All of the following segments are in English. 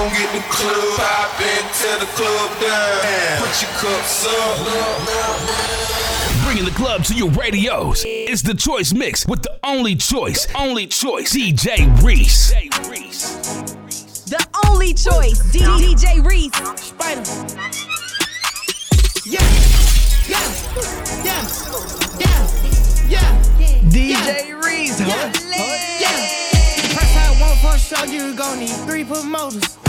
gon' get the club poppin', tear the club down. Put your cups up. Bringing the club to your radios. It's the Choice Mix with the only choice, only choice, DJ Reece. The only choice, D- DJ Reece. Spider. Yeah, yeah, yeah, yeah, yeah. DJ Reece, huh? Yeah. Price I want for sure, you gon' need three promoters.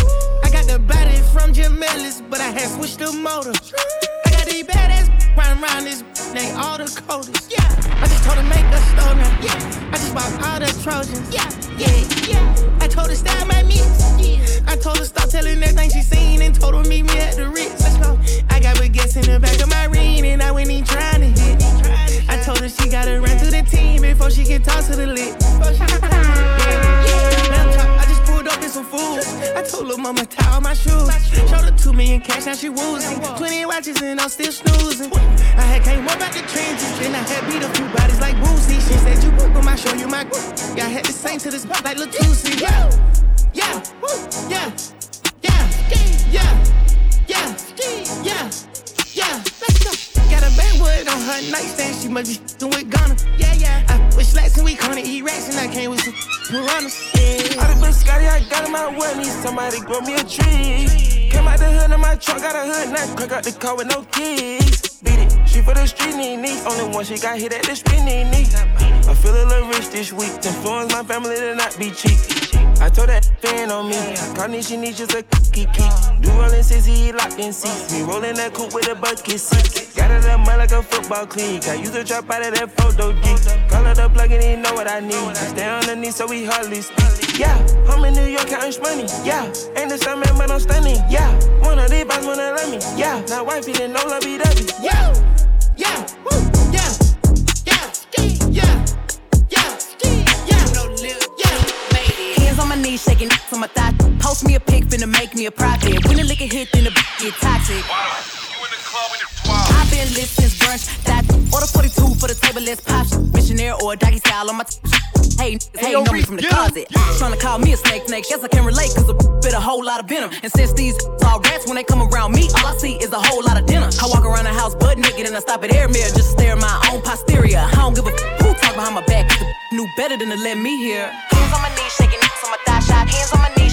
I got the body from Jim Ellis, but I had switched the motor. I got these badass round round this, they all the coldest. Yeah. I just told her make a store now. Yeah. I just bought all the Trojans. Yeah, yeah, yeah. I told her style my mix. Yeah. I told her stop telling everything she seen and told her meet me at the Ritz. Let's go. I got baguettes in the back of my ring and I went in trying to hit. I told her she gotta run to the team before she can talk to the lit. Yeah, yeah. Just pulled up some food. I told her mama tie all my shoes. Showed her two million cash, now she woozing. Twenty watches and I'm still snoozing. I had came up out the trenches, then I had beat a few bodies like Boosie. She said you book 'em, I show you my group. Yeah, I had to sing to this like Latusi. Yeah, yeah, yeah, yeah, yeah, yeah, yeah, yeah. Let's go. Got a backwood on her nightstand, she must be f***ing with Ghana. Yeah, yeah. I with slacks and we gonna eat rats and I came with some piranhas. Yeah. I I got in my way, need somebody grow me a tree. Came out the hood in my truck, got a hood now, crack out the car with no keys. Beat it, she for the street knee knee. Only one she got hit at the spin knee knee. I feel a little rich this week, influence my family to not be cheap. I told that fan on me, Connie she needs just a kiki. Do rollin' sissy, he locked in seats. Me rollin' that coupe with a bucket seat. Got it up mud like a football cleat. I used to drop out of that photo geek. Call her the plug and he know what I need. Stay underneath so we hardly speak. Yeah, I'm in New York counting money. Yeah, ain't the same man, but I'm stunning. Yeah, one of these boys wanna love me. Yeah, now wifey didn't know love be dubby. Yeah, yeah, woo, yeah, yeah, ski, yeah, yeah, ski, yeah, no lip, yeah. Hands on my knees, shaking on my thigh. Post me a pic, finna make me a profit. When the liquor hit, then the get toxic. I've been lit since brunch. That order 42 for the table, let's pop. Missionaire or doggy style on my t- Hey, niggas hating on me from the closet. Trying to call me a snake, snake. Guess I can relate, cause a bit a whole lot of venom. And since these all rats, when they come around me, all I see is a whole lot of dinner. I walk around the house butt naked and I stop at air mirror just to stare at my own posterior. I don't give a f- who talk behind my back, cause the knew better than to let me hear. Hands on my knees, shaking nicks on my thigh shot. Hands on my knees,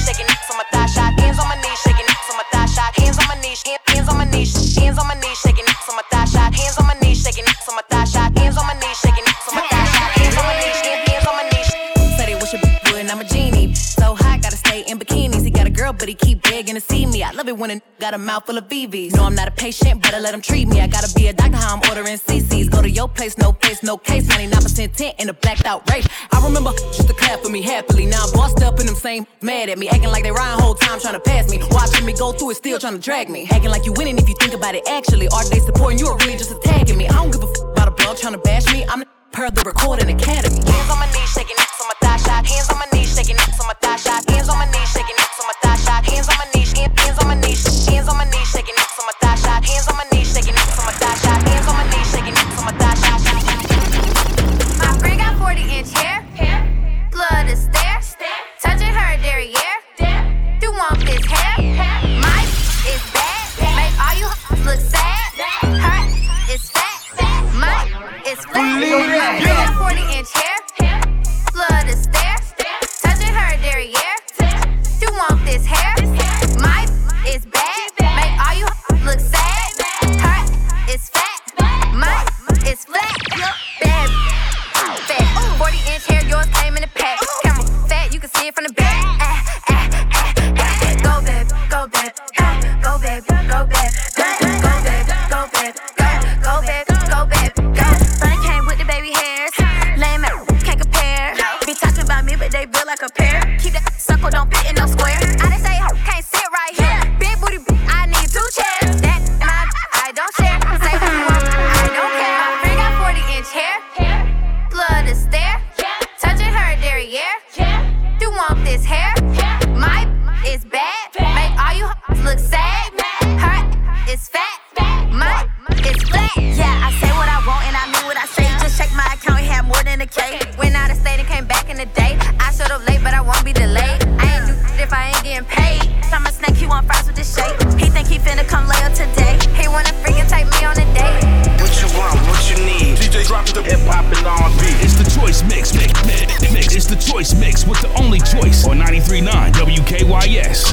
but he keep begging to see me. I love it when a got a mouth full of BBs. No, I'm not a patient, but I let him treat me. I gotta be a doctor, how I'm ordering CCs. Go to your place, no face, no case. 99% tint in a blacked out race. I remember just to clap for me happily. Now I'm bossed up and them same mad at me. Acting like they riding whole time trying to pass me. Watching me go through it, still trying to drag me. Acting like you winning if you think about it actually. Are they supporting you or really just attacking me? I don't give a f about a blog trying to bash me. I'm per the recording academy. Hands on my knees, shaking nicks on my thigh shot. Hands on my knees, shaking nicks on my thigh shot. Hands on my knees, shaking Hands on my knees, hand- hands on my knees, shaking nicks on my thigh shot. Hands on my knees,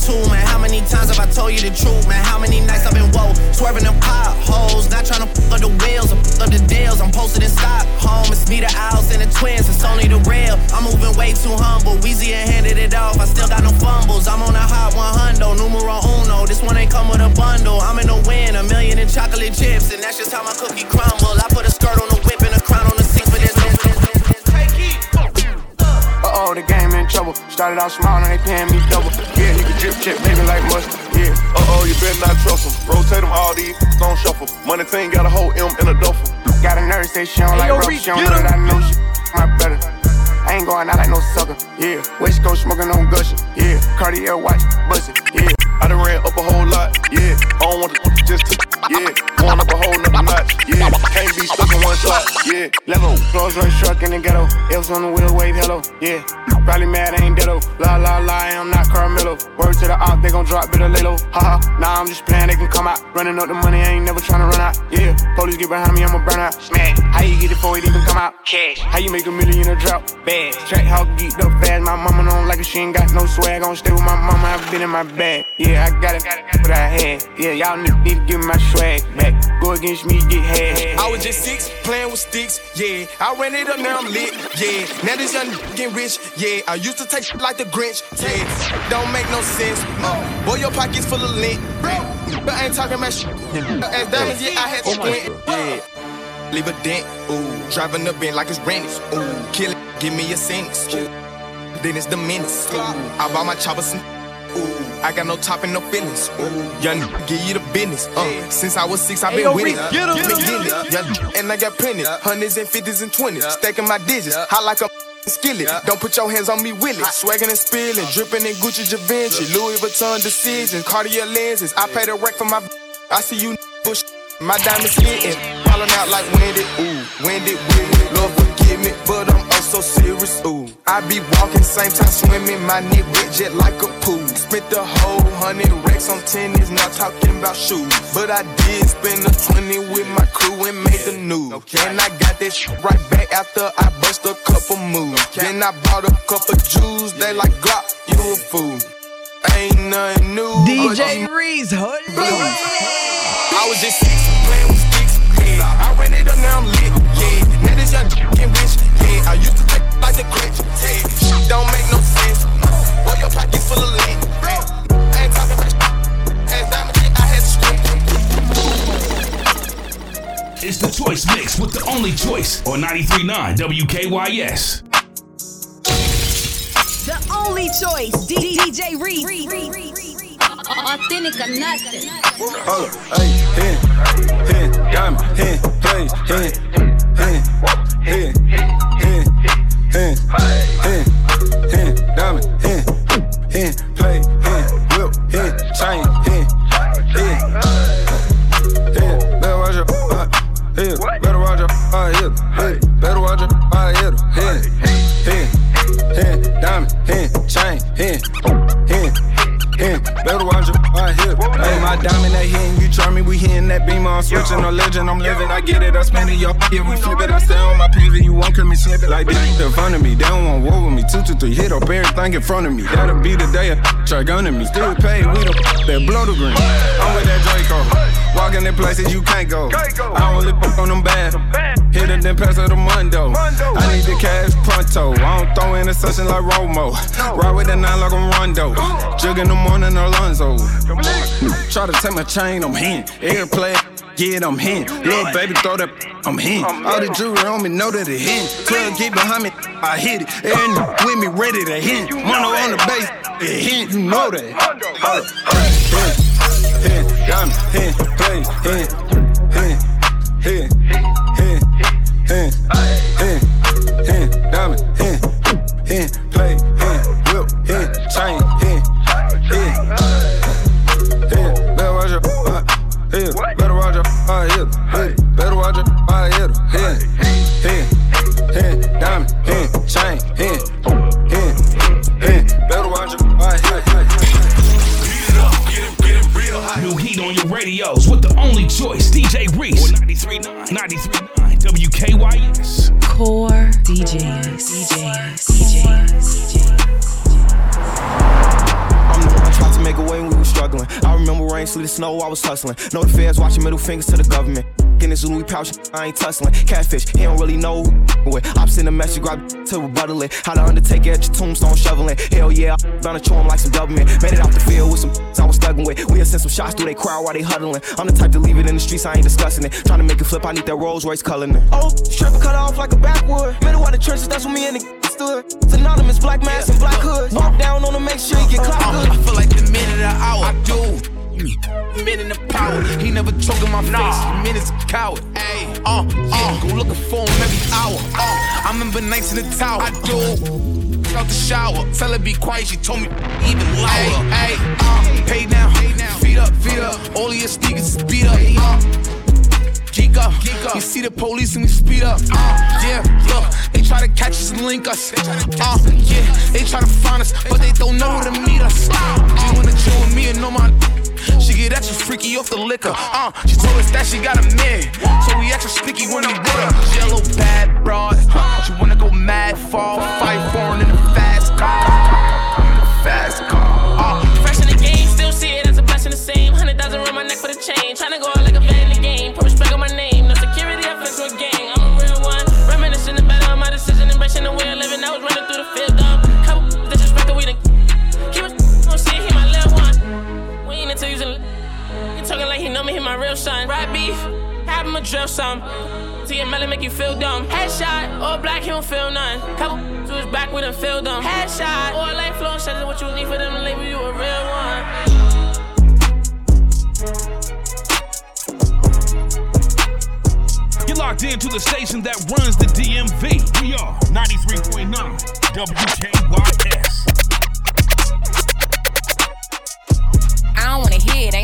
two, man. How many times have I told you the truth, man? How many nights I've been woe, swerving them potholes, not trying to fuck up the wheels or fuck up the deals. I'm posted in Stockholm, it's me, the owls, and the twins, it's only the real. I'm moving way too humble, Weezy and handed it off, I still got no fumbles. I'm on a hot 100, numero uno, this one ain't come with a bundle. I'm in the win, a million in chocolate chips, and that's just how my cookie crumble. I put a skirt on the whip and the game in trouble. Started out small, now they paying me double. Yeah, you can drip check, baby, like mustard. Yeah. Uh oh, you better not trust them. Rotate them all these on shuffle. Money team got a whole M in a duffel. Got a nurse say she don't like rough, she don't know that I know she my brother. I ain't going out like no sucker, yeah. West Coast smoking on gushing, yeah. Cartier watch, bustin', yeah. I done ran up a whole lot, yeah. I don't want to just to, yeah. Going up a whole nother notch, yeah. Can't be stuck in one slot, yeah. Level, Rolls Royce truck in the ghetto. Elves on the wheel, wave hello, yeah. Probably mad, I ain't ditto. La la la, I am not Carmelo. Word to the op, they gon' drop, better lay low. Haha, nah, I'm just playing, they can come out. Running up the money, I ain't never tryna run out, yeah. Police get behind me, I'ma burn out. Smash, how you get it before it even come out? Cash, how you make a million a drop? Bad, track hawk geeked up fast. My mama don't like it, she ain't got no swag. Gon' stay with my mama, I've been in my bag. Yeah, I got it, but I had. Yeah, y'all need to give me my swag back. Go against me, get hash. I was just six, playing with sticks, yeah. I ran it up, now I'm lit, yeah. Now this young getting rich, yeah. I used to take shit like the Grinch, yeah. Don't make no sense, uh. Boy, your pockets full of lint, bro. but I ain't talking about shit. As diamonds, yeah, I had to squint, yeah. Leave a dent, ooh. Driving the bin like it's rented, ooh. Kill it, give me a sentence. Then it's the menace, ooh. I bought my chopper some. Ooh, I got no top and no feelings. Ooh, young give you the business. Uh, since I was six, I've been with it. get 'em, get getting it. Young, and I got plenty. Hundreds and fifties and twenties. Stacking my digits. Hot like a skillet. Don't put your hands on me, will it? Swagging and spilling, dripping in Gucci Givenchy, Louis Vuitton decisions, Cartier lenses. I pay the rent for my. I see you bush. My diamonds hitting, falling out like winded. Ooh, winded, winded. Lord forgive me, but I'm oh so serious. Ooh, I be walking, same time swimming. My neck wet jet like a pool. Spent the whole hundred racks on tennis, not talking about shoes. But I did spend a 20 with my crew and made the news. And I got that shit right back after I bust a couple moves. Then I bought a couple Jews, they like Glock, you a fool. Ain't nothing new. DJ Reece, hold I was just six, playing with sticks, yeah. I ran it up, now I'm lit, yeah. Now this young getting rich, yeah. I used to take like the Grinch, yeah. Shit don't make no sense. Boy, your pockets full of lint, yeah. I ain't talking about shit. As diamond, yeah, I had to straight. It's the choice mix with the only choice on 93.9 WKYS. The only choice. D- DJ Reece. Authentic or nothing. Hold up, hey, hen, hen, diamond, hen, plays, hen, hen, hen, hen, hen, hen, hen, diamond, my diamond, they hitting. You try me, we hitting that beam. I'm switching no legend, I'm living. I get it, I spend it, yo. Yeah, we flip it. I stay on my pivot. You won't cut me, slip it like this. In front of me, they don't want war with me. Two, two, three, hit up everything in front of me. That'll be the day. Try gunning me. Still paid, we the that blow the green. I'm with that Draco. Walking in places you can't go. I only fuck on them bad. Hit it, then pass it to Mundo. I need the cash pronto. I don't throw in a session like Romo. Ride with the nine like a Rondo. Jug in the morning, Alonzo. Try to take my chain, I'm in. Airplay. Yeah, I'm in. Little baby, throw that, I'm in. All the jewelry on me, know that it hit. 12 get behind me, I hit it. And with me, ready to hit. Mono on the base, it hit, you know that. Diamond, hit, play, hit, hit, hit, hit, hit, hit, hit, diamond, hit, hit, play, hit, whip, hit, chain, hit, hit, hit. Better watch your, uh, hit, better watch your, uh, hit, heat radios with the only choice, DJ Reece. 93.9, 93.9, WKYS. Core DJs. DJs. DJs. Tried to make a way when we was struggling. I remember rain, sleet, snow, I was hustling. Know the feds watching middle fingers to the government. In this Louis pouch, I ain't tussling. Catfish, he don't really know who with. I'm sending a message, grab to rebuttal it. How to undertake it at your tombstone shoveling. Hell yeah, I'm gonna chew him like some government. Made it out the field with some I was thugging with. We'll send some shots through they crowd while they huddling. I'm the type to leave it in the streets, I ain't discussing it. Trying to make it flip, I need that Rolls Royce coloring. Oh, stripper cut off like a backwood. Middle of the trenches, that's when me and the stood. It's anonymous, black mask and black hoods. Walk down on them, make sure you get clocked good. I feel like the minute of the hour. I do. Minute of power. He never choking my face. The minute's a coward. Ayy, uh, uh, go looking for him every hour. Uh, I remember nights in the tower. I do. Out the shower. Tell her be quiet. She told me even louder. Ayy, uh, pay now. Feet up, feet up. All of your sneakers is beat up. Uh, Geek up, geek up. You see the police and we speed up. Uh, yeah, look, they try to catch us and link us. Uh, yeah, they try to find us, but they don't know who to meet us. She wanna chill with me and know my. She get extra freaky off the liquor. Uh, she told us that she got a man, so we extra sticky when I'm with her. Yellow bad broad, huh? She wanna go mad, fall, fight for in a drill some. Melon make you feel dumb. Headshot, all black, he don't feel none. Couple to his back, we done feel dumb. Headshot, all shut what you need for them to label you a real one. You're locked into the station that runs the DMV. We are 93.9 WKYS.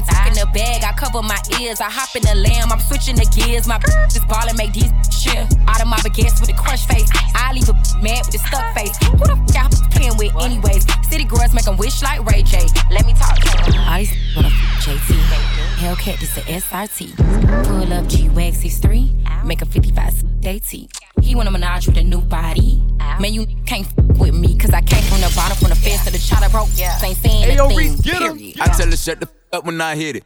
Ain't talking the bag. I cover my ears, I hop in the lamb, I'm switching the gears. My just ball and make these shit out of my baguettes with a crush face. I leave a mad with a stuck face. Who the f y'all playing with, anyways? City girls make 'em wish like Ray J. Let me talk to 'em. I used to wanna f JT. Hellcat, this a SRT. Pull up G Wax 63, make a 55 day T. He wanna menage with a new body. Man, you can't f with me, cause I came from the bottom, from the fence to the chopper broke. Ain't saying Hey, yo, a Reece, thing, get him. period. I tell her shut the f up when I hit it.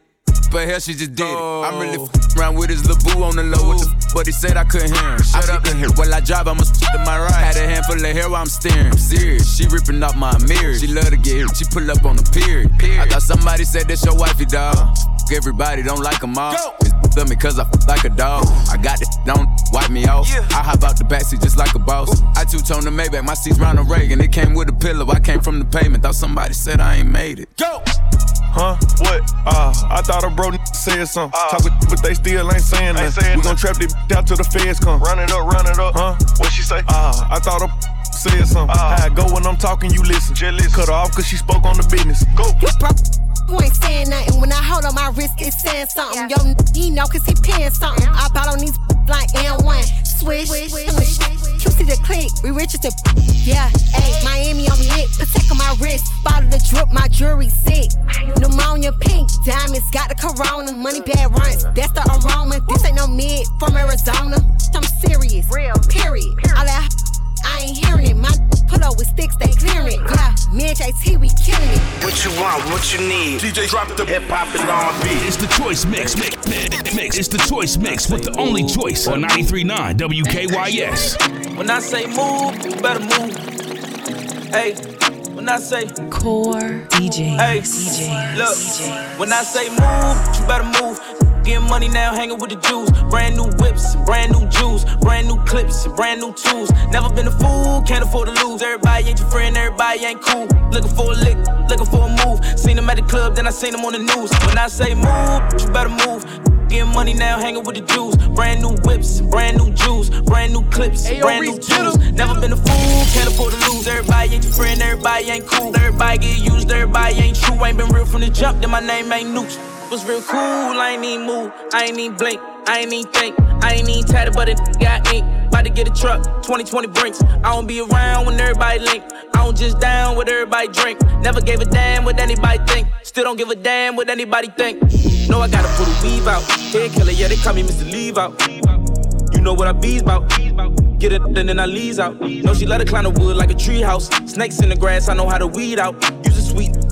But hell, she just did it. I'm really f around with his little boo on the low. What the f- but he said I couldn't hear him. Shut up and hear. While I drive, I'ma s- to my right. Had a handful of hair while I'm steering. I'm serious. She ripping off my mirror. She love to get hit. She pull up on the pier. I thought somebody said that's your wifey, dog. F- Everybody don't like them all. It's f- me cause I f- like a dog. I got it, don't wipe me off. Yeah. I hop out the backseat just like a boss. I two-tone the Maybach, my seat's Ronald Reagan. It came with a pillow. I came from the pavement. Thought somebody said I ain't made it. Go! Huh? What? Uh, I thought a bro n- said something. Talk with, but they still ain't saying nothing. We gon' trap this out till the feds come. Run it up, run it up. Huh? What she say? Uh, I thought a said something. How I go when I'm talking, you listen. Cut her off cause she spoke on the business. Go. You broke. You ain't saying nothing when I hold on my wrist, it's saying something. Yo, he know cause he paying something. I bought on these like N1. Swish, swish, swish. QC the click, we riches to yeah. Hey, Miami on me lit, protect on my wrist. Bottle the drip, my jewelry sick. Pneumonia pink, diamonds got the corona. Money bad runs, that's the aroma. This ain't no mid from Arizona. I'm serious, real, period. All that I ain't hearing it. My pull up with sticks, they clearing it. Yeah, me and JT, we killing it. What you want? What you need? DJ drop the hip hop and R&B. It's the choice mix, mix, mix. It's the choice mix with the only choice on 93.9 WKYS. When I say move, you better move. Hey, when I say core DJ, hey, DJ, look. DJ. When I say move, you better move. Getting money now, hanging with the Jews. Brand new whips, brand new jewels, brand new clips, and brand new tools. Never been a fool, can't afford to lose. Everybody ain't your friend, everybody ain't cool. Looking for a lick, looking for a move. Seen them at the club, then I seen them on the news. When I say move, you better move. Getting money now, hanging with the Jews. Brand new whips, brand new jewels, brand new clips, Ayo, brand new tools. Never been a fool, can't afford to lose. Everybody ain't your friend, everybody ain't cool. Everybody get used, everybody ain't true. Ain't been real from the jump, then my name ain't Nooch. Was real cool, I ain't even move, I ain't even blink, I ain't even think, I ain't even tatted, but it got ink. About to get a truck, 2020 brinks. I don't be around when everybody link. I don't just down what everybody drink. Never gave a damn what anybody think. Still don't give a damn what anybody think. Know I gotta put a weave out. Head killer, yeah, they call me Mr. Leave Out. You know what I bees about. Get it, then then I leaves out. No, she let her climb the wood like a treehouse. Snakes in the grass, I know how to weed out.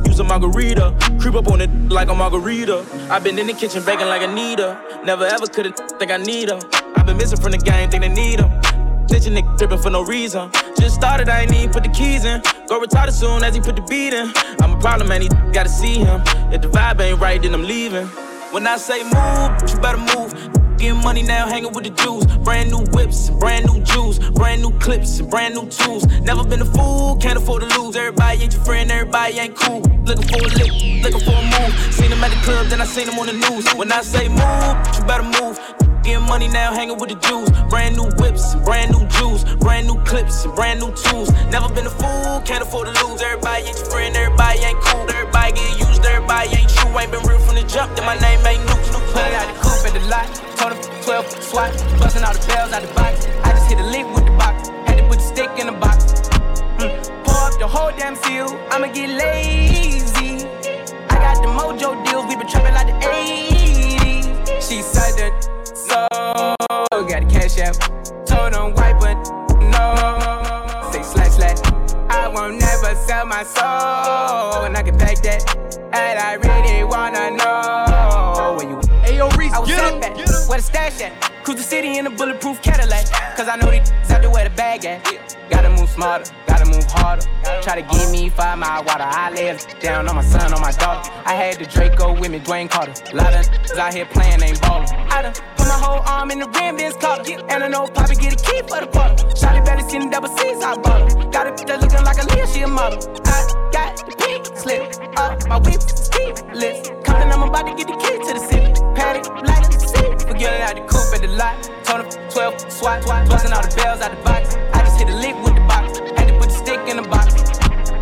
Use a margarita. Creep up on it like a margarita. i been in the kitchen baking like Anita. Never ever could've think I need her. i been missing from the game, think they need her. Ditching nigga tripping for no reason. Just started, I ain't even put the keys in. Go retarded soon as he put the beat in. I'm a problem, man, he gotta see him. If the vibe ain't right, then I'm leaving. When I say move, you better move. Getting money now, hanging with the Jews. Brand new whips, brand new jewels, brand new clips, and brand new tools. Never been a fool, can't afford to lose. Everybody ain't your friend, everybody ain't cool. Looking for a lick, looking for a move. Seen them at the club, then I seen them on the news. When I say move, you better move. Getting money now, hanging with the Jews. Brand new whips, brand new jewels, brand new clips, and brand new tools. Never been a fool, can't afford to lose. Everybody ain't your friend, everybody ain't cool. Everybody get used, everybody ain't true. Ain't been real from the jump, then my name ain't new. Put out the coupe at the lot, told him 12 swat, busting all the bells out the box. I just hit a lick with the box, had to put the stick in the box. Mm. Pour up the whole damn seal, I'ma get lazy. I got the mojo deals, we been trapping like the 80s. She said that so got the cash out. Told him wipe it, no. Won't never sell my soul, and I can back that. And I really wanna know where you. Ayo, Reece, I was get set him, back. get him. Where the stash at? Cruise the city in a bulletproof Cadillac. Cause I know these out there where the bag at. Gotta move smarter, gotta move harder. Try to give me five mile water. I lay down on my son, on my daughter. I had the Draco with me, Dwayne Carter. A Lot of out here playing, ain't ballin'. I done my whole arm in the rim, Vince Carter. And I know Poppy get a key for the quarter. Shotty better seen the double C's, I bought her. Got a bitch that looking like a Leah, she a model. I got the pink slip up, my whip keep lit. Compton, I'm about to get the key to the city. Patty, up the city. Forget it out the coupe at the lot. Him 12 swat, busting all the bells out the box. I just hit a lick with the box. Had to put the stick in the box.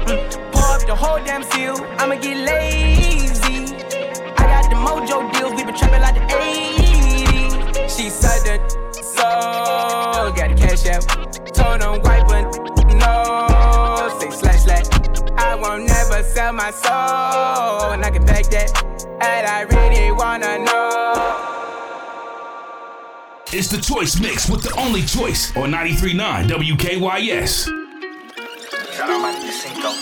Mm. Pour up the whole damn seal. I'ma get lazy. I got the mojo deals. We been trapping like the 80s. She said that so got the cash out. Told him wipe it, no. Say slash slash. I won't never sell my soul, and I can back that. And I really wanna know. It's the choice mix with the only choice on 93.9 WKYS. Shout out my nigga Cinco.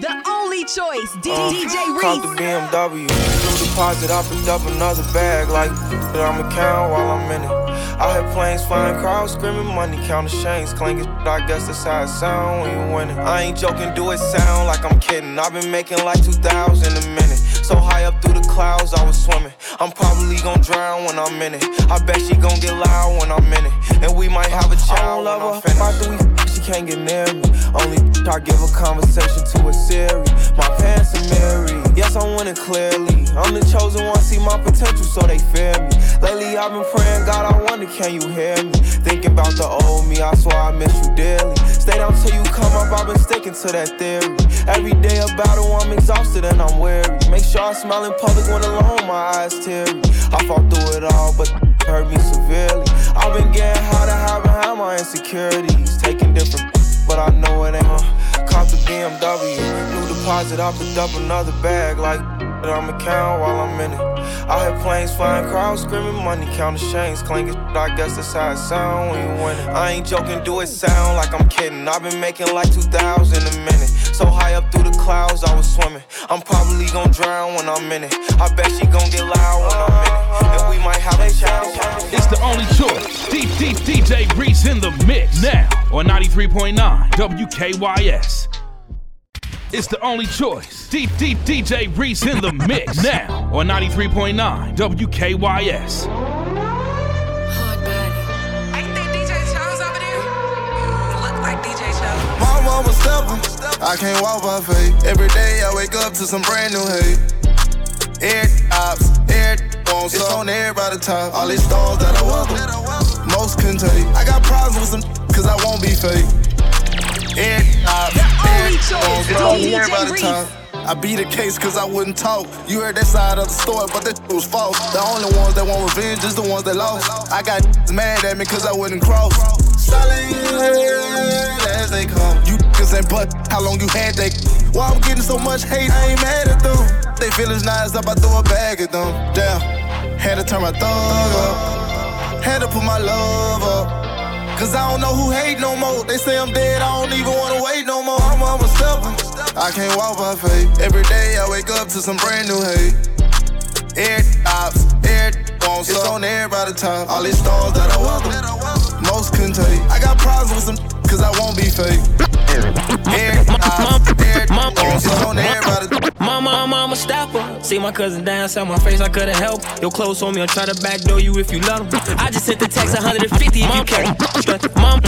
The only choice, D- Uh, DJ Caught the Reese. BMW. New deposit, I picked up another bag like that I'ma count while I'm in it. I hear planes flying, crowds screaming, money counting chains clanking. I guess that's how it sound when you winning. I ain't joking, do it sound like I'm kidding. I've been making like 2,000 a minute. So high up through the clouds, I was swimming. I'm probably gonna drown when I'm in it. I bet she gonna get loud when I'm in it. And we might have a child when I'm finished. After we f- she can't get near me. Only I give a conversation to a Siri. My pants are married. Yes, I'm winning clearly. I'm the chosen one, see my potential, so they fear me. Lately, I've been praying, God, I wonder, can you hear me? Thinking about the old me, I swear I miss you dearly. Stay down till you come up, I've been sticking to that theory. Every day a battle, I'm exhausted and I'm weary. Make sure I smile in public when alone, my eyes teary. I fought through it all, but hurt me severely. I've been getting high to hide behind my insecurities. Taking different, but I know it ain't. Uh, caught the BMW. New deposit, I picked up another bag like that I'ma count while I'm in it. I hear planes flying, crowds screaming, money counting chains clinking. I guess that's how it sound when you win it. I ain't joking, do it sound like I'm kidding. I've been making like 2,000 a minute. So high up through the clouds, I was swimming. I'm probably gonna drown when I'm in it. I bet she gon' get loud when I'm in it. And we might have a child. It's the only choice. Deep, deep, DJ Reece in the mix now on 93.9 WKYS. It's the only choice. Deep, deep DJ Reece in the mix now on 93.9 WKYS. I can't walk by faith. Every day I wake up to some brand new hate. Air ops, air wants it's on everybody top. All these stars that I weather, most can't take. I got problems with some, cause I won't be fake. Air ops, air wants it's on everybody top. I beat the case cause I wouldn't talk. You heard that side of the story, but that was false. The only ones that want revenge is the ones that lost. I got mad at me cause I wouldn't cross. Selling as they come. You niggas ain't but how long you had that? Why I'm getting so much hate, I ain't mad at them. They feelings nice up, I throw a bag at them. Damn, had to turn my thug up. Had to put my love up. Cause I don't know who hate no more. They say I'm dead, I don't even wanna wait no more. I'm, I'm a stepper. I can't walk by faith. Every day I wake up to some brand new hate. Air ops, air wants it's on everybody top. All these stars that I welcome, most couldn't take. I got problems with some, cause I won't be fake. Air ops, air wants it's on everybody Mama, mama, stop her. See my cousin dance on my face, I couldn't help. Your clothes on me, I'll try to backdoor you if you let them. I just sent the text 150 if you care. Mama,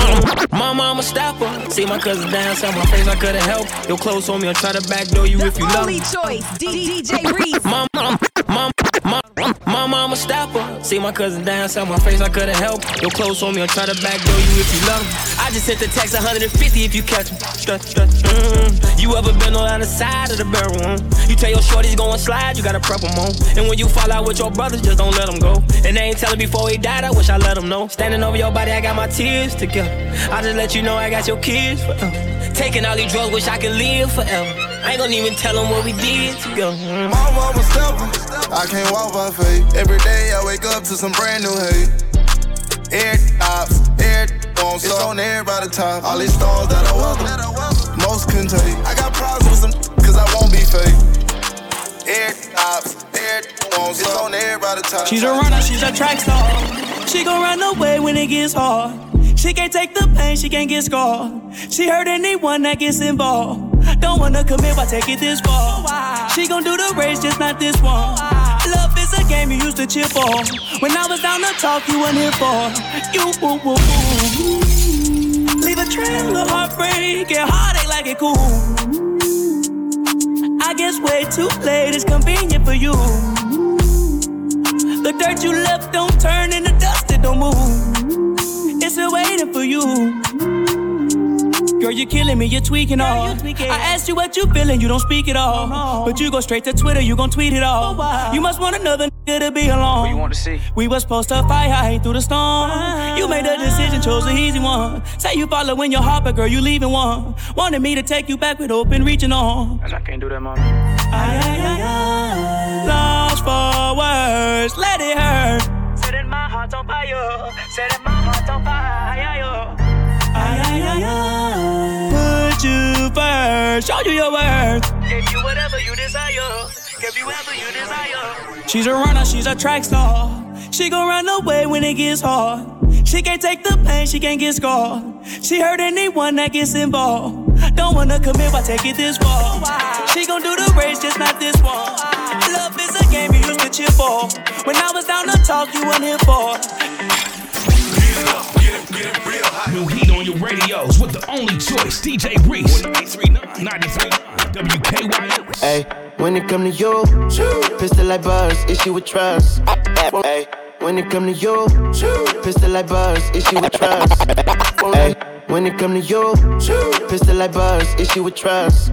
mama, mama, stop her. See my cousin dance on my face, I couldn't help. Your clothes on me, I'll try to backdoor you if you let them. Only choice, D- DJ Reece. Mama, mama, mama, my mama stop her. See my cousin dance on my face, I couldn't help. Your clothes on me, I'll try to backdoor you if you love me. I just sent the text 150 if you catch me. Strut, strut, mm. You ever been on the side of the barrel? You tell your shorties going slide, you gotta prep them on. And when you fall out with your brothers, just don't let them go. And they ain't telling before he died, I wish I let them know. Standing over your body, I got my tears together. I just let you know I got your kids forever. Taking all these drugs, wish I could live forever. I ain't gonna even tell them what we did together. My mama steppin', I can't walk by faith. Every day I wake up to some brand new hate. Air ops, air wants it's on everybody top. All these stars that I welcome, most couldn't take. I got problems with some, cause I won't be fake. Air ops, air wants it's on everybody top. She's a runner, she's a track star. She gon' run away when it gets hard. She can't take the pain, she can't get scarred. She hurt anyone that gets involved. Don't wanna commit, why take it this far? She gon' do the race, just not this one. Love is a game you used to cheer for. When I was down to talk, you weren't here for. You, woo, woo, woo. Leave a trail of heartbreak and heartache like it cool. I guess way too late is convenient for you. The dirt you left don't turn into dust, it don't move. It's still waiting for you. Girl, you're killing me, you're tweaking all. I asked you what you feeling, you don't speak at all. But you go straight to Twitter, you gon' tweet it all. Oh, you must want another nigga to be alone. What you want to see? We was supposed to fight high through the storm. Ah. You made the decision, chose the easy one. Say you following your heart, but girl, you leaving one. Wanted me to take you back with open reaching on. And I can't do that, mama. Ay, ay, ay, ay. Lost for words, let it hurt. Setting my heart on fire. Setting my heart on fire. First, show you your worth. Give you whatever you desire. Give you whatever you desire. She's a runner, she's a track star. She gon' run away when it gets hard. She can't take the pain, she can't get scarred. She hurt anyone that gets involved. Don't wanna commit, why take it this far? She gon' do the race, just not this one. Love is a game you used to cheer for. When I was down to talk, you weren't here for. New heat on your radios with the only choice, DJ Reece. 93.9 WKYS. Hey, when it come to you, pistol like buzz, issue with trust. Hey, when it come to you, pistol like buzz, issue with trust. Hey, when it come to you, pistol like buzz, issue with trust.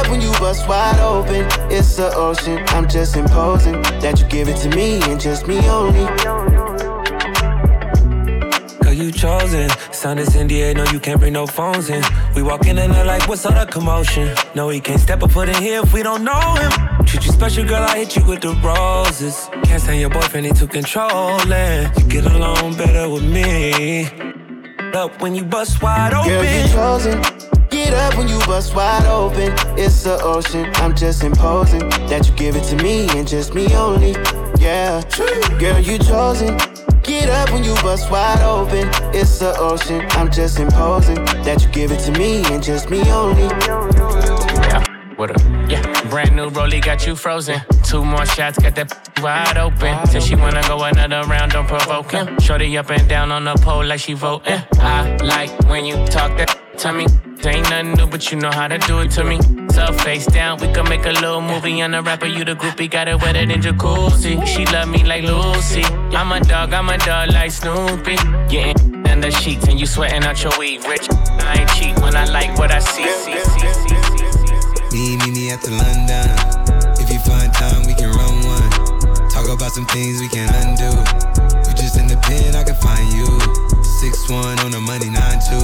bust wide open. It's the ocean, I'm just imposing that you give it to me and just me only Girl, you chosen. Sound is NDA, no, you can't bring no phones in. We walk in and they're like, what's all the commotion? No, he can't step a foot in here if we don't know him. Treat you special, girl, I hit you with the roses. Can't stand your boyfriend, he too controlling. You get along better with me. Up when you bust wide open. Girl, you chosen. Get up when you bust wide open. It's the ocean. I'm just imposing that you give it to me and just me only. Yeah, girl, you chosen. Get up when you bust wide open. It's the ocean. I'm just imposing that you give it to me and just me only. Yeah, what up? Yeah, brand new rollie got you frozen. Two more shots, got that wide open. Said she wanna go another round, don't provoke him. Shorty up and down on the pole like she voting. I like when you talk that to me. Ain't nothing new, but you know how to do it to me. So face down, we can make a little movie. on the rapper, you the groupie, got it wetter than jacuzzi. She love me like Lucy. I'm a dog, I'm a dog like Snoopy. Getting in the sheets and you sweating out your weed. Rich, I ain't cheat when I like what I see. see, see, see, see. Me, me, me at the London. If you find time, we can run one. Talk about some things we can undo. You just in the pen, I can find you. Six one on the money, nine two.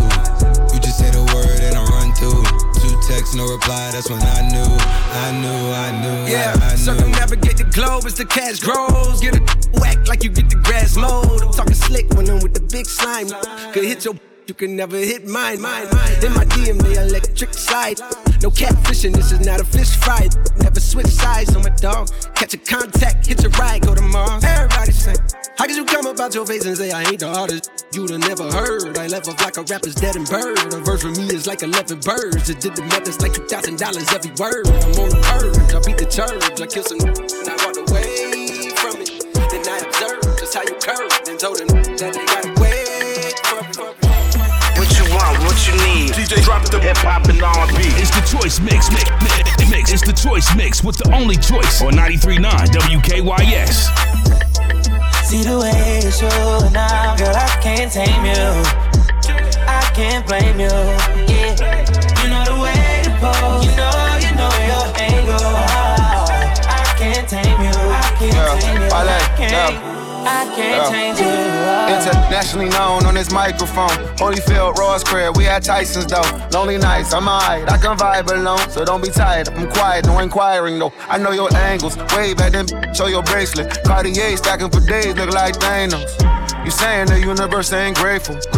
You just say the word and I run through. Two texts, no reply, that's when I knew. I knew, I knew. Yeah, I, I circumnavigate the globe as the cash grows. Get a whack like you get the grass mowed. I'm talking slick when I'm with the big slime. Could hit your you can never hit mine, mine, mine. In my DM, they electric slide. No catfishing, this is not a fish fry. Never switch sides on my dog. Catch a contact, hit a ride, go to Mars. Everybody say, How could you come about your face and say I ain't the artist? You'd have never heard. I left off like a rapper's dead and bird. A verse for me is like 11 birds. It did the math, it's like $2,000 every word. I'm on the purge, I beat the church. I kill some DJ drop the hip hop and R&B. It's the choice mix, mix, mix. It's the choice mix with the only choice on 93.9 WKYS. See the way you show now, girl, I can't tame you. I can't blame you. Yeah, you know the way to pose. You know, you know your angle. I can't tame you. I can't yeah, tame you. I can't. I can't change it. Internationally known on this microphone. Holyfield, Ross Crab, we had Tyson's though. Lonely nights, I'm alright. I can vibe alone, so don't be tired. I'm quiet, no inquiring though. I know your angles. Way back then, show your bracelet. Cartier stacking for days, look like Thanos. You saying the universe ain't grateful.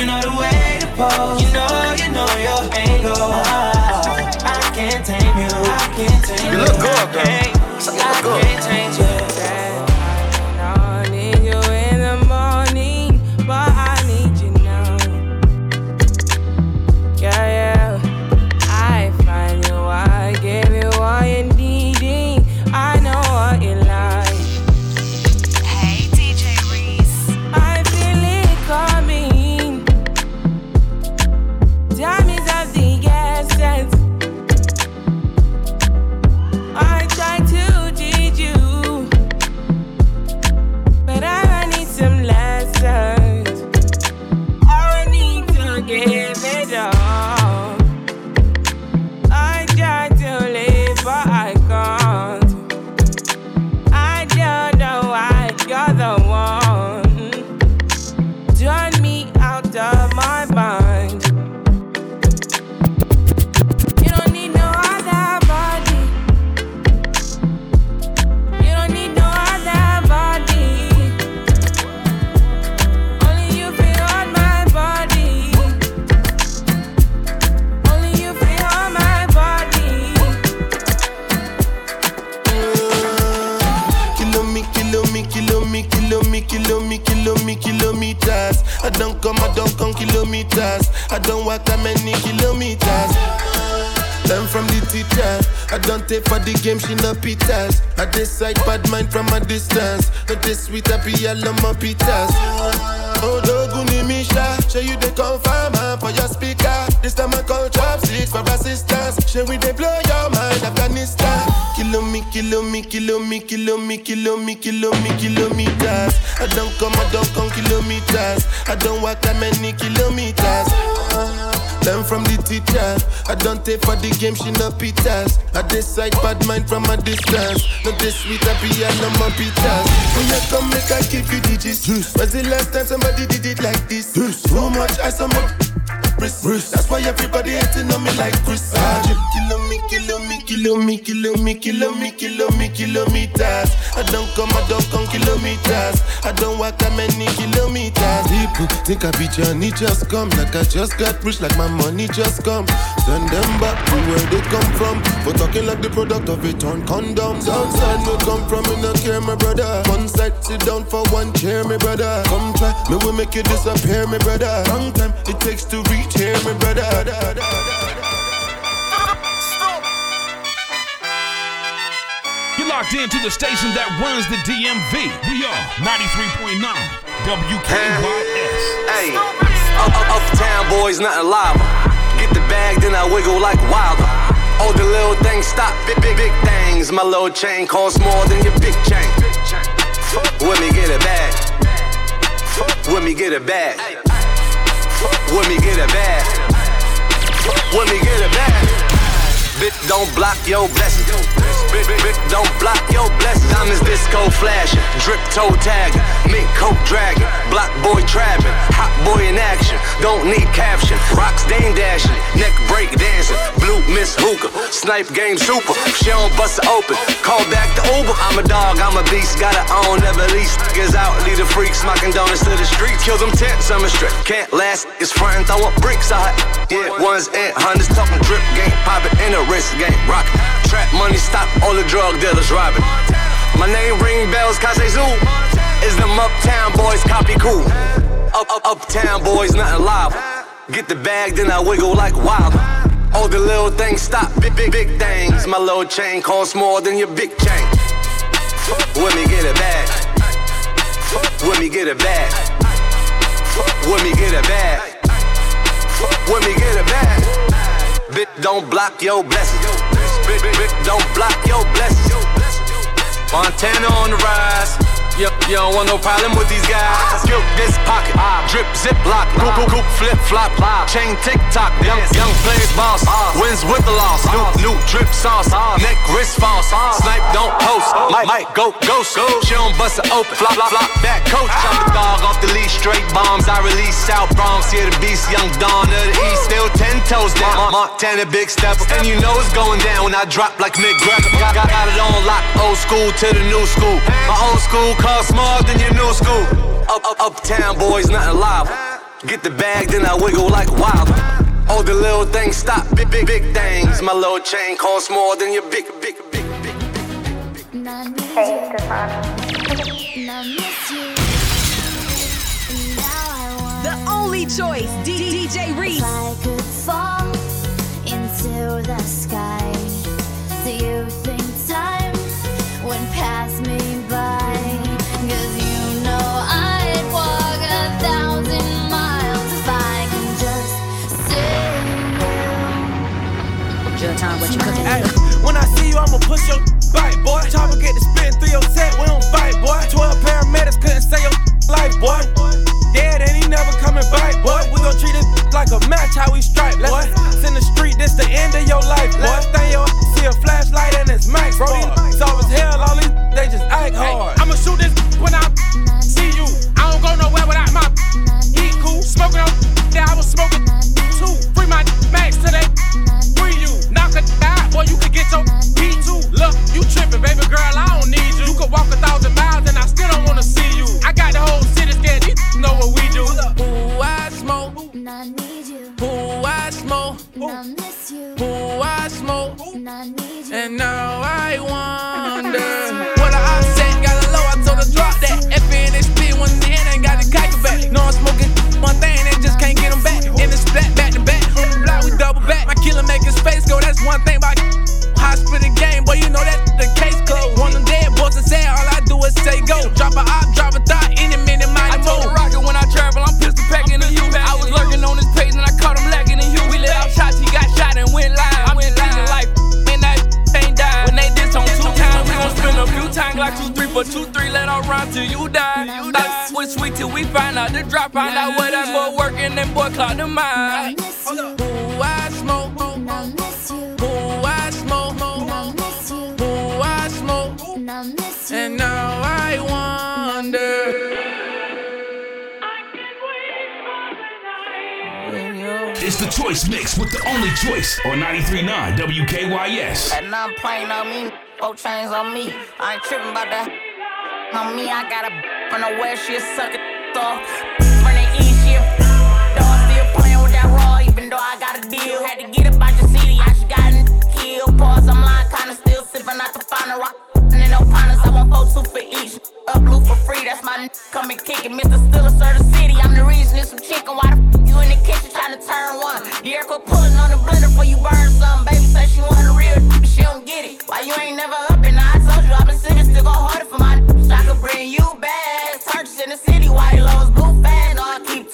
you know the way to pose. You know, you know your angle. I can't tame you. I can't tame you. You look good, girl. I can't change you. From a distance. But this sweet happy, I love my pitas. Oh, Doguni Misha, show you the confirm for your speaker. This time I call chopsticks for assistance. Show we they blow your mind, Afghanistan. Kilo me, kilo me, kilo me, kilo me, kilo me, kilo me, kilometers. I don't come, I don't come kilometers. I don't walk that many kilometers. Learn from the teacher. I don't take for the game, she no pitas. I decide bad mind from a distance. Not this sweet, I be a no more pitas. When you come, make I give you digits. Was the last time somebody did it like this? Too much ice on my wrist. That's why everybody hating on me like Chris. Kilo me, kilo me, kilo me, kilo me, kilo me, kilo me, kilometers. I don't come, I don't come kilometers. I don't walk that many kilometers. People think I be Johnny just come, like I just got rich, like my money just come. Send them back to where they come from. For talking like the product of a torn condom. Outside me come from, me no care, my brother. One side, sit down for one chair, my brother. Come try, me will make you disappear, my brother. Long time it takes to reach here, my brother. You're locked into the station that runs the DMV. We are 93.9 WKYS. Hey, up, up, uptown boys, nothing lava. Get the bag, then I wiggle like wilder. Oh, the little things stop, big, big, big things. My little chain costs more than your big chain. With me get a bag. With me get a bag. With me get a bag. With me get a bag. Bitch, don't block your blessings. Don't block your blessings. Diamonds disco flashing, drip toe tagging, mink coat dragging, block boy trapping, hot boy in action. Don't need caption. Rocks dame dashing, neck break dancing, blue miss hookah, snipe game super. She don't bust it open. Call back the Uber. I'm a dog, I'm a beast, gotta own, never lease. Niggas out, lead the freaks, smocking donuts to the streets. Kill them tents, I'm a strip. Can't last, it's front, throwing bricks out. Yeah, ones and hundreds, talking drip game, popping in a wrist game, rockin'. Trap money, stop all the drug dealers robbing. My name ring bells, Kase Zoo. Is them uptown boys copy cool? Up, up, uptown boys, nothing live. Get the bag, then I wiggle like wild. All the little things stop, big, big, big things. My little chain costs more than your big chain. With me get a bag. With me get a bag. With me get a bag. With me get a bag. Don't block your blessings. Don't block your blessings. Montana on the rise. Yep, you don't want no problem with these guys. Skip this pocket, ah, drip, zip, lock, coop, coop, coop, flip, flop, ah, chain, tick tock. Young, young players boss, wins with the loss. New, new drip sauce, neck, wrist false. Snipe, don't post. Might, might go, ghost. She don't bust it open. Flop, flop, flop, back coach. I'm the dog off the leash, straight bombs. I release South Bronx, here the beast, young Dawn of the East. Still ten toes down. Montana, big step. And you know it's going down when I drop like Mick Greco. Got, got, got it on lock, old school to the new school. My old school cost more than your new school. Up, up, uptown boys, nothing live. Get the bag, then I wiggle like wild. All the little things stop, big, big, big things. My little chain costs more than your big, big, big, big, big. Hey, The only choice, D- DJ Reece. If I could fall into the sky, do you think time would pass me push your bite, boy. Chopper get the spin through your set, we don't fight, boy. 12 paramedics couldn't save your life, boy. Dead and he never coming back, boy. We gon' treat this like a match, how we strike, boy. It's in the street, this the end of your life, boy. Last thing your see a flashlight and it's max, bro. These soft as hell, all these they just act hard. Go. Drop a op, Choice Mix with the only choice on 93.9 WKYS. And I'm playing on me, four chains on me. I ain't tripping about that. On me, I got a from the west, she a sucker off. From the east, she a dog still playing with that raw, even though I got a deal. Had to get about your city, I just got in kill. Pause, I'm lying, kinda still sipping out the final rock. And no partners, Two for each. Up blue for free, that's my n- kick it. Mr. Stiller, sir, the city. I'm the reason it's some chicken. Why the f- you in the kitchen trying to turn one? Yeah, quit pulling on the blender before you burn some. Baby said she want a real, but she don't get it. Why you ain't never up and I told you I've been sitting still go harder for my n- so I could bring you back. Purchase in the city, white lows, blue. No, I keep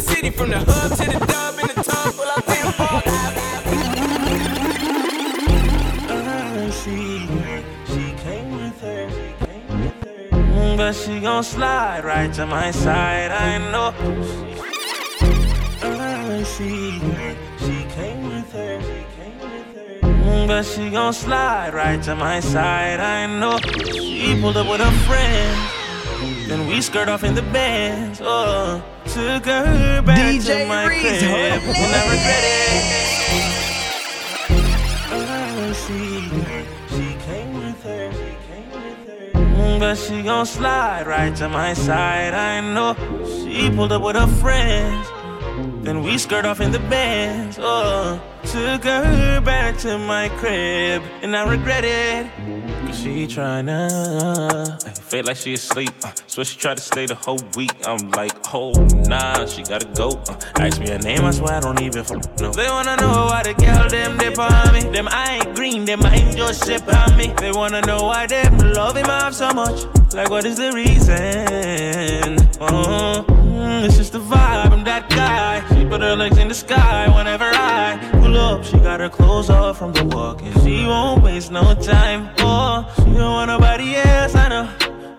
city, from the hub to the dub in the tub. Up in the ball, she, she came with her. But she gon' slide right to my side. I know. Uh, she, she came with her. Mm, But she gon' slide right to my side. I know. She pulled up with a friend. Then we skirt off in the bands. Oh, took her back DJ to my Reece, crib. And I regret it. Uh, she, she came with her. But she gon' slide right to my side. I know she pulled up with her friends. Then we skirt off in the bands. Oh, took her back to my crib, and I regret it. She tryna uh, feel like she asleep. Uh, so she tried to stay the whole week. I'm like, oh nah, she gotta go. Uh, ask me her name, I swear I don't even know. They wanna know why the girl them dip on me. Them I ain't green, them I ain't just sip on me. They wanna know why them love him off so much. Like what is the reason? Uh, mm, it's just the vibe. I'm that guy. She put her legs in the sky whenever I up. She got her clothes off from the walk and she won't waste no time. Oh, she don't want nobody else. I know.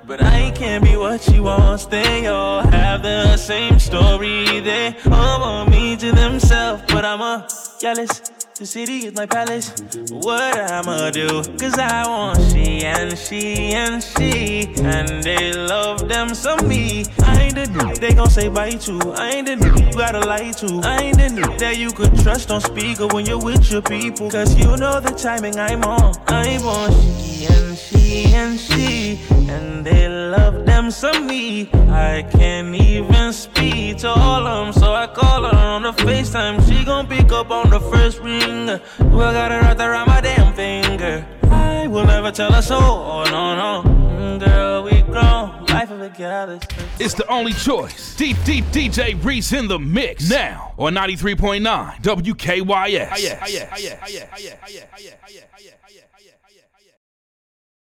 But I can't be what she wants. They all have the same story. They all want me to themselves. But I'm a jealous. The city is my palace. What I'ma do? Cause I want she and she and she. And they love them some me. I ain't the dude they gon' say bye to. I ain't the dude you gotta lie to. I ain't the dude that you could trust on speaker when you're with your people. Cause you know the timing I'm on. I want she and she and she. And they love them some me. I can't even speak to all of them. So I call her on the FaceTime. She gon' pick up on the first ring finger. Ooh, got it wrapped around my damn finger. I will never tell a soul. Oh, no, no. Girl, we grown. Life of a gallus. It's the only choice. Deep, deep DJ Reece in the mix now on 93.9 WKYS.